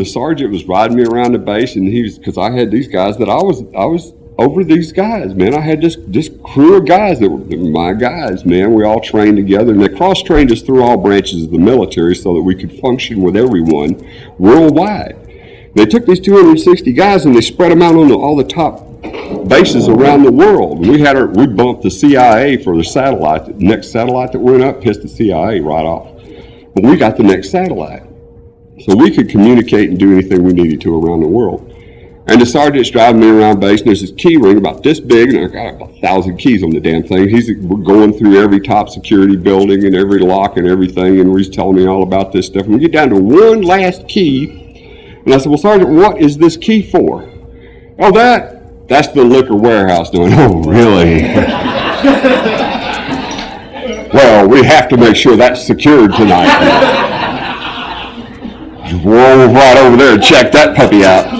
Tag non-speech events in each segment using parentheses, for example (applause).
the sergeant was riding me around the base, and he was because I had these guys that I was I was over these guys, man. I had this this crew of guys that were my guys, man. We all trained together, and they cross trained us through all branches of the military so that we could function with everyone worldwide. They took these 260 guys and they spread them out on the, all the top bases around the world. We had our, we bumped the CIA for the satellite. The next satellite that went up pissed the CIA right off. But we got the next satellite. So we could communicate and do anything we needed to around the world. And the sergeant's driving me around base, and there's this key ring about this big, and I got about a thousand keys on the damn thing. He's going through every top security building and every lock and everything, and he's telling me all about this stuff. And we get down to one last key, and I said, "Well, Sergeant, what is this key for?" Oh, that that's the liquor warehouse. Doing, (laughs) oh, really? (laughs) well, we have to make sure that's secured tonight. Roll right over there and check that puppy out.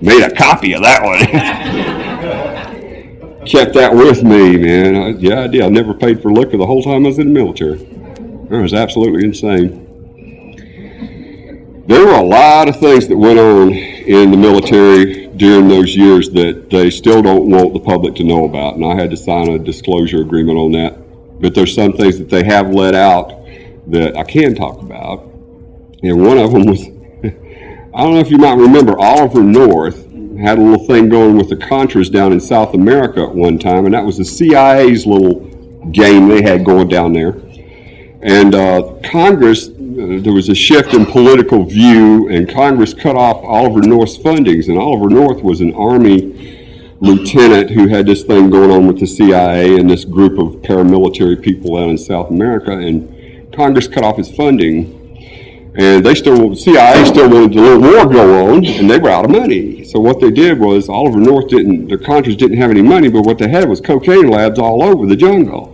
Made a copy of that one. (laughs) Kept that with me, man. I, yeah, I did. I never paid for liquor the whole time I was in the military. It was absolutely insane. There were a lot of things that went on in the military during those years that they still don't want the public to know about, and I had to sign a disclosure agreement on that. But there's some things that they have let out that I can talk about and one of them was, (laughs) I don't know if you might remember, Oliver North had a little thing going with the Contras down in South America at one time, and that was the CIA's little game they had going down there. And uh, Congress, uh, there was a shift in political view, and Congress cut off Oliver North's fundings. And Oliver North was an Army lieutenant who had this thing going on with the CIA and this group of paramilitary people out in South America, and Congress cut off his funding and they still, CIA still wanted the little war go on, and they were out of money. So what they did was Oliver North didn't, the Contras didn't have any money, but what they had was cocaine labs all over the jungle.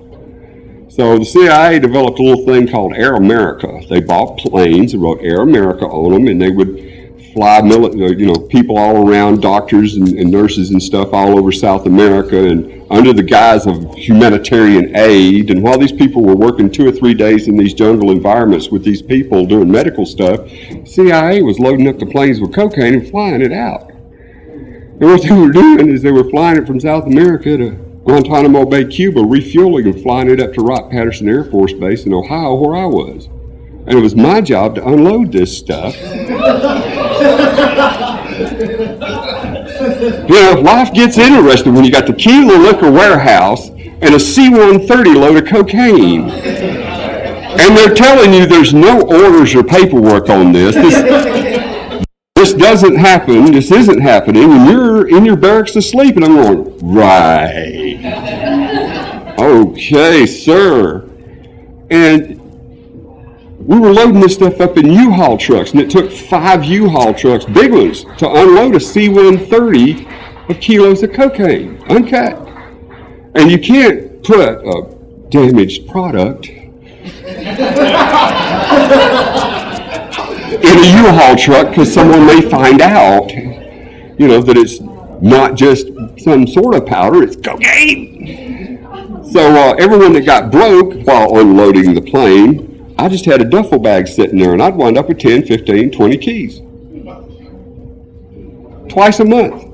So the CIA developed a little thing called Air America. They bought planes and wrote Air America on them, and they would fly, mili- uh, you know, people all around, doctors and, and nurses and stuff all over South America, and under the guise of humanitarian aid. And while these people were working two or three days in these jungle environments with these people doing medical stuff, CIA was loading up the planes with cocaine and flying it out. And what they were doing is they were flying it from South America to Guantanamo Bay, Cuba, refueling and flying it up to Wright-Patterson Air Force Base in Ohio, where I was. And it was my job to unload this stuff. You know, life gets interesting when you got the Kilo Liquor Warehouse and a C-130 load of cocaine. And they're telling you there's no orders or paperwork on this. This, this doesn't happen. This isn't happening. And you're in your barracks asleep. And I'm going, right. Okay, sir. And we were loading this stuff up in U-Haul trucks, and it took five U-Haul trucks, big ones, to unload a C-130 of kilos of cocaine, uncut. And you can't put a damaged product (laughs) in a U-Haul truck because someone may find out, you know, that it's not just some sort of powder, it's cocaine. So uh, everyone that got broke while unloading the plane I just had a duffel bag sitting there and I'd wind up with 10, 15, 20 keys. Twice a month.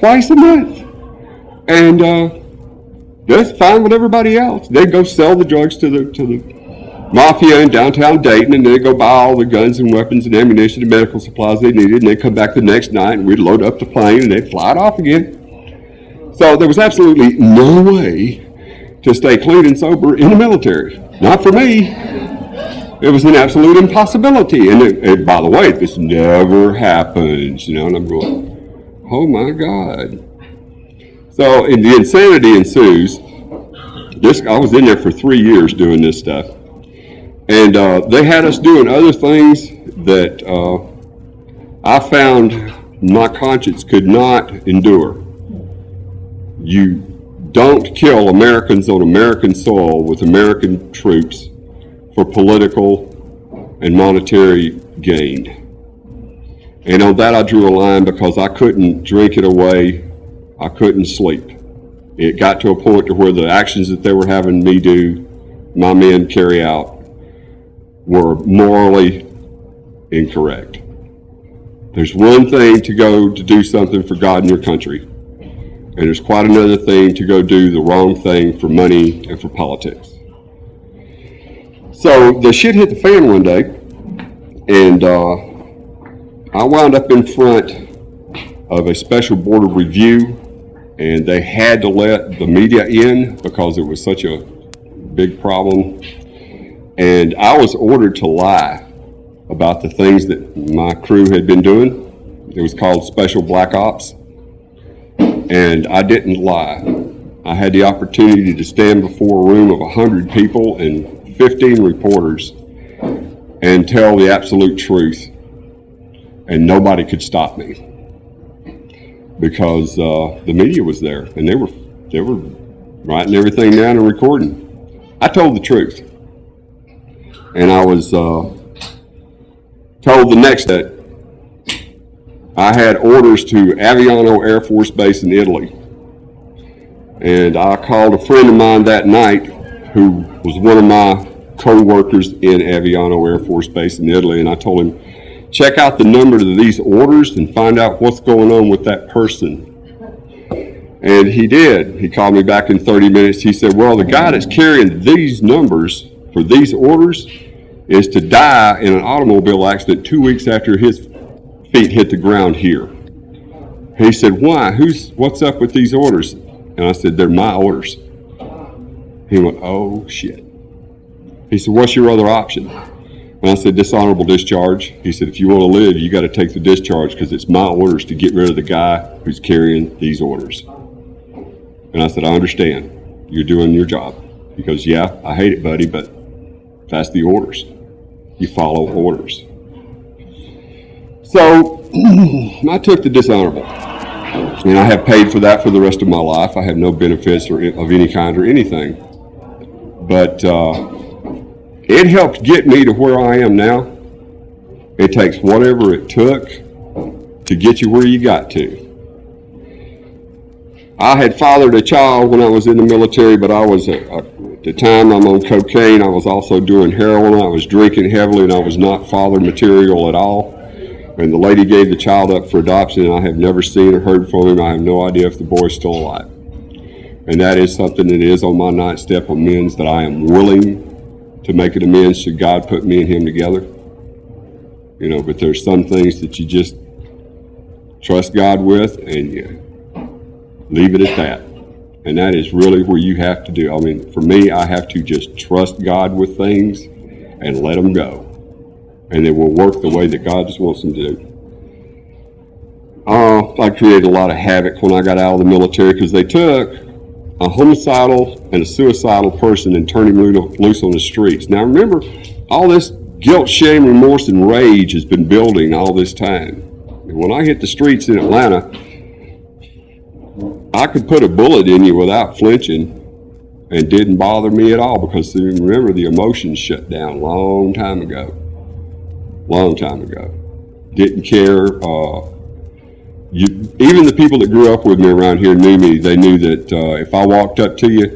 Twice a month. And uh, just fine with everybody else. They'd go sell the drugs to the to the mafia in downtown Dayton and they'd go buy all the guns and weapons and ammunition and medical supplies they needed and they'd come back the next night and we'd load up the plane and they'd fly it off again. So there was absolutely no way to stay clean and sober in the military. Not for me. It was an absolute impossibility. And, it, by the way, this never happens, you know, and I'm going, oh my God. So and the insanity ensues. This I was in there for three years doing this stuff. And uh, they had us doing other things that uh, I found my conscience could not endure. You don't kill Americans on American soil with American troops for political and monetary gain. And on that, I drew a line because I couldn't drink it away. I couldn't sleep. It got to a point to where the actions that they were having me do, my men carry out, were morally incorrect. There's one thing to go to do something for God and your country, and there's quite another thing to go do the wrong thing for money and for politics. So the shit hit the fan one day, and uh, I wound up in front of a special board of review, and they had to let the media in because it was such a big problem. And I was ordered to lie about the things that my crew had been doing. It was called Special Black Ops. And I didn't lie. I had the opportunity to stand before a room of 100 people and 15 reporters and tell the absolute truth. And nobody could stop me because uh, the media was there and they were they were writing everything down and recording. I told the truth, and I was uh, told the next day I had orders to Aviano Air Force Base in Italy. And I called a friend of mine that night who was one of my co workers in Aviano Air Force Base in Italy. And I told him, check out the number of these orders and find out what's going on with that person. And he did. He called me back in 30 minutes. He said, Well, the guy that's carrying these numbers for these orders is to die in an automobile accident two weeks after his feet hit the ground here. He said, Why? Who's what's up with these orders? And I said, They're my orders. He went, Oh shit. He said, What's your other option? And I said, Dishonorable discharge. He said, If you want to live, you got to take the discharge because it's my orders to get rid of the guy who's carrying these orders. And I said, I understand. You're doing your job. He goes, yeah, I hate it, buddy, but that's the orders. You follow orders. So (clears throat) I took the dishonorable. And I have paid for that for the rest of my life. I have no benefits or of any kind or anything. But uh, it helped get me to where I am now. It takes whatever it took to get you where you got to. I had fathered a child when I was in the military, but I was, a, a, at the time I'm on cocaine. I was also doing heroin. I was drinking heavily, and I was not father material at all. And the lady gave the child up for adoption, and I have never seen or heard from him. I have no idea if the boy is still alive. And that is something that is on my ninth step amends that I am willing to make it amends should God put me and him together. You know, but there's some things that you just trust God with and you leave it at that. And that is really where you have to do. I mean, for me, I have to just trust God with things and let them go. And they will work the way that God just wants them to do. Uh, I created a lot of havoc when I got out of the military because they took a homicidal and a suicidal person and turned him loose on the streets. Now remember, all this guilt, shame, remorse, and rage has been building all this time. And when I hit the streets in Atlanta, I could put a bullet in you without flinching and didn't bother me at all because remember the emotions shut down a long time ago. Long time ago. Didn't care. Uh, you, even the people that grew up with me around here knew me. They knew that uh, if I walked up to you,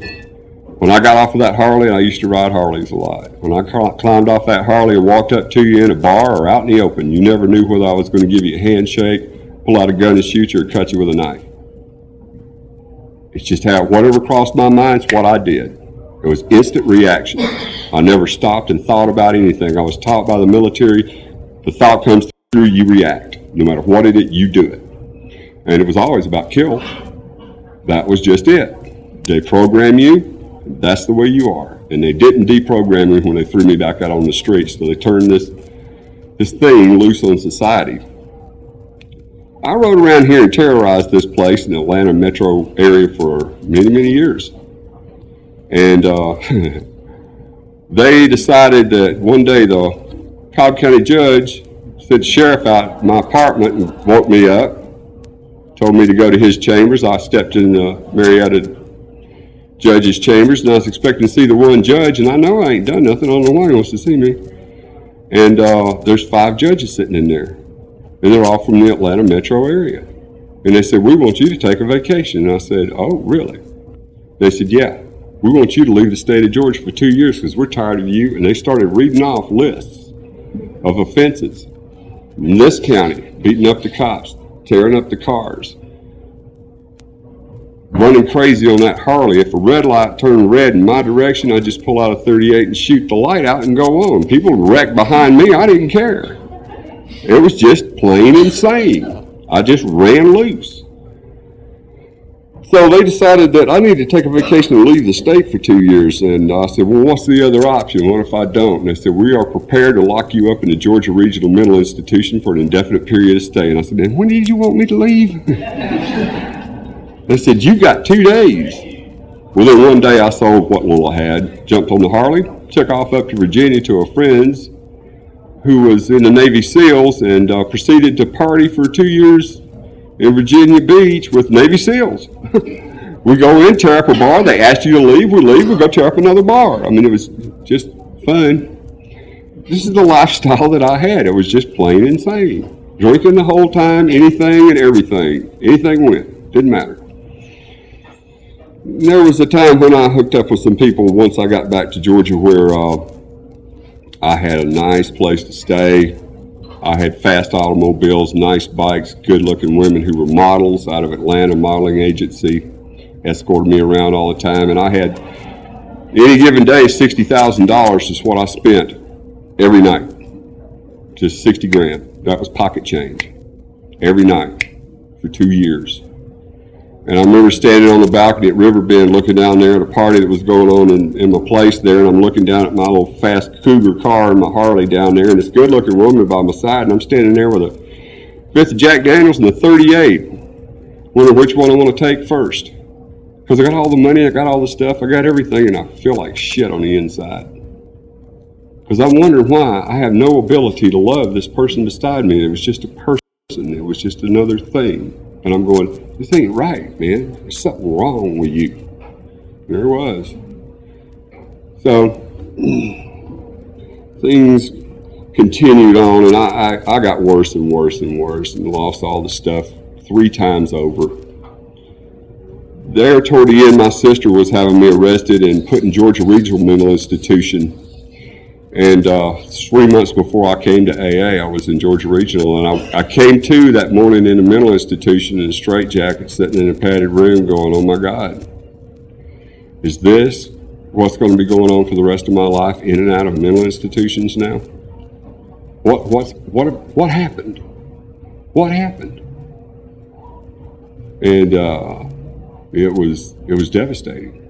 when I got off of that Harley, I used to ride Harleys a lot. When I climbed off that Harley and walked up to you in a bar or out in the open, you never knew whether I was going to give you a handshake, pull out a gun and shoot you, or cut you with a knife. It's just how whatever crossed my mind is what I did. It was instant reaction. I never stopped and thought about anything. I was taught by the military, the thought comes through, you react. No matter what it is, you do it. And it was always about kill. That was just it. They program you, that's the way you are. And they didn't deprogram me when they threw me back out on the streets. So they turned this this thing loose on society. I rode around here and terrorized this place in the Atlanta metro area for many, many years. And uh, (laughs) they decided that one day the Cobb County judge sent sheriff out of my apartment and woke me up, told me to go to his chambers. I stepped in the Marietta judge's chambers and I was expecting to see the one judge, and I know I ain't done nothing. I don't know why he wants to see me. And uh, there's five judges sitting in there and they're all from the Atlanta metro area. And they said, We want you to take a vacation. And I said, Oh, really? They said, Yeah, we want you to leave the state of Georgia for two years because we're tired of you. And they started reading off lists of offenses. in this county, beating up the cops, tearing up the cars, running crazy on that Harley. If a red light turned red in my direction, I'd just pull out a 38 and shoot the light out and go on. People wrecked behind me, I didn't care. It was just plain insane. I just ran loose. So they decided that I needed to take a vacation and leave the state for two years. And I said, Well, what's the other option? What if I don't? And they said, We are prepared to lock you up in the Georgia Regional Mental Institution for an indefinite period of stay. And I said, And when did you want me to leave? (laughs) they said, You've got two days. Well, then one day I sold what little I had, jumped on the Harley, took off up to Virginia to a friend's who was in the Navy SEALs and uh, proceeded to party for two years in Virginia Beach with Navy SEALs. (laughs) we go in, tear up a bar. They ask you to leave. We leave. We go tear up another bar. I mean, it was just fun. This is the lifestyle that I had. It was just plain insane. Drinking the whole time, anything and everything. Anything went. Didn't matter. There was a time when I hooked up with some people once I got back to Georgia where uh, I had a nice place to stay. I had fast automobiles, nice bikes, good looking women who were models out of Atlanta modeling agency, escorted me around all the time. And I had any given day, $60,000 is what I spent every night. Just 60 grand. That was pocket change every night for two years. And I remember standing on the balcony at Riverbend looking down there at a party that was going on in, in my place there, and I'm looking down at my little fast Cougar car and my Harley down there, and this good looking woman by my side, and I'm standing there with a fifth of Jack Daniels and a 38. Wondering which one I want to take first. Because I got all the money, I got all the stuff, I got everything, and I feel like shit on the inside. Because I'm wondering why I have no ability to love this person beside me. It was just a person, it was just another thing. And I'm going, this ain't right, man. There's something wrong with you. There was. So (clears throat) things continued on, and I, I, I got worse and worse and worse and lost all the stuff three times over. There, toward the end, my sister was having me arrested and put in Georgia Regional Mental Institution and uh, three months before I came to AA, I was in Georgia Regional, and I, I came to that morning in a mental institution in a straitjacket, sitting in a padded room, going, "Oh my God, is this what's going to be going on for the rest of my life, in and out of mental institutions now? What what what what happened? What happened?" And uh, it was it was devastating.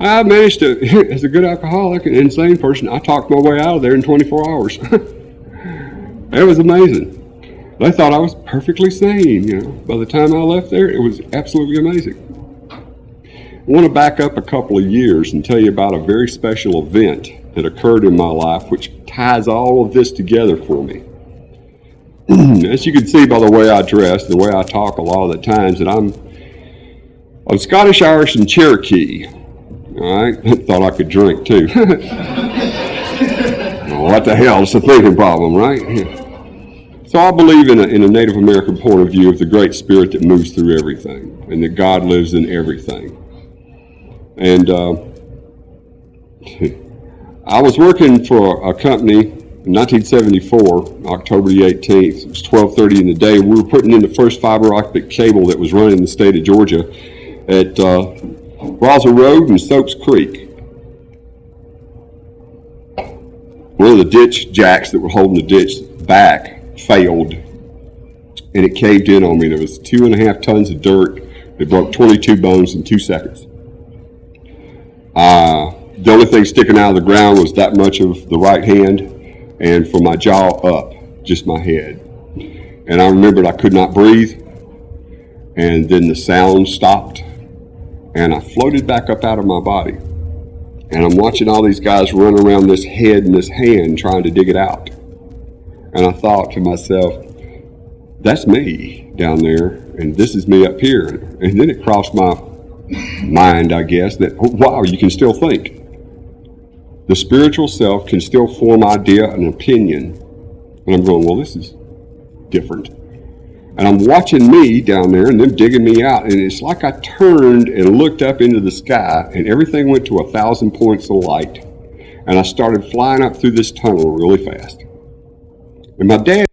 I managed to, (laughs) as a good alcoholic and insane person, I talked my way out of there in 24 hours. (laughs) it was amazing. They thought I was perfectly sane. You know, by the time I left there, it was absolutely amazing. I want to back up a couple of years and tell you about a very special event that occurred in my life, which ties all of this together for me. (clears throat) As you can see by the way I dress, the way I talk a lot of the times, that I'm I'm Scottish, Irish, and Cherokee. All right, (laughs) thought I could drink too. (laughs) what the hell? It's a thinking problem, right? So I believe in a, in a Native American point of view of the great spirit that moves through everything, and that God lives in everything. And uh, (laughs) I was working for a company in 1974, October the 18th. It was 12:30 in the day. We were putting in the first fiber optic cable that was running in the state of Georgia at uh, Roswell Road and Soaps Creek. One of the ditch jacks that were holding the ditch back failed and it caved in on me. There was two and a half tons of dirt. It broke 22 bones in two seconds. Uh, the only thing sticking out of the ground was that much of the right hand, and from my jaw up, just my head. And I remembered I could not breathe, and then the sound stopped, and I floated back up out of my body. And I'm watching all these guys run around this head and this hand trying to dig it out. And I thought to myself, that's me down there, and this is me up here. And then it crossed my mind, I guess, that wow, you can still think. The spiritual self can still form idea and opinion. And I'm going, well, this is different. And I'm watching me down there and them digging me out. And it's like I turned and looked up into the sky and everything went to a thousand points of light. And I started flying up through this tunnel really fast. And my dad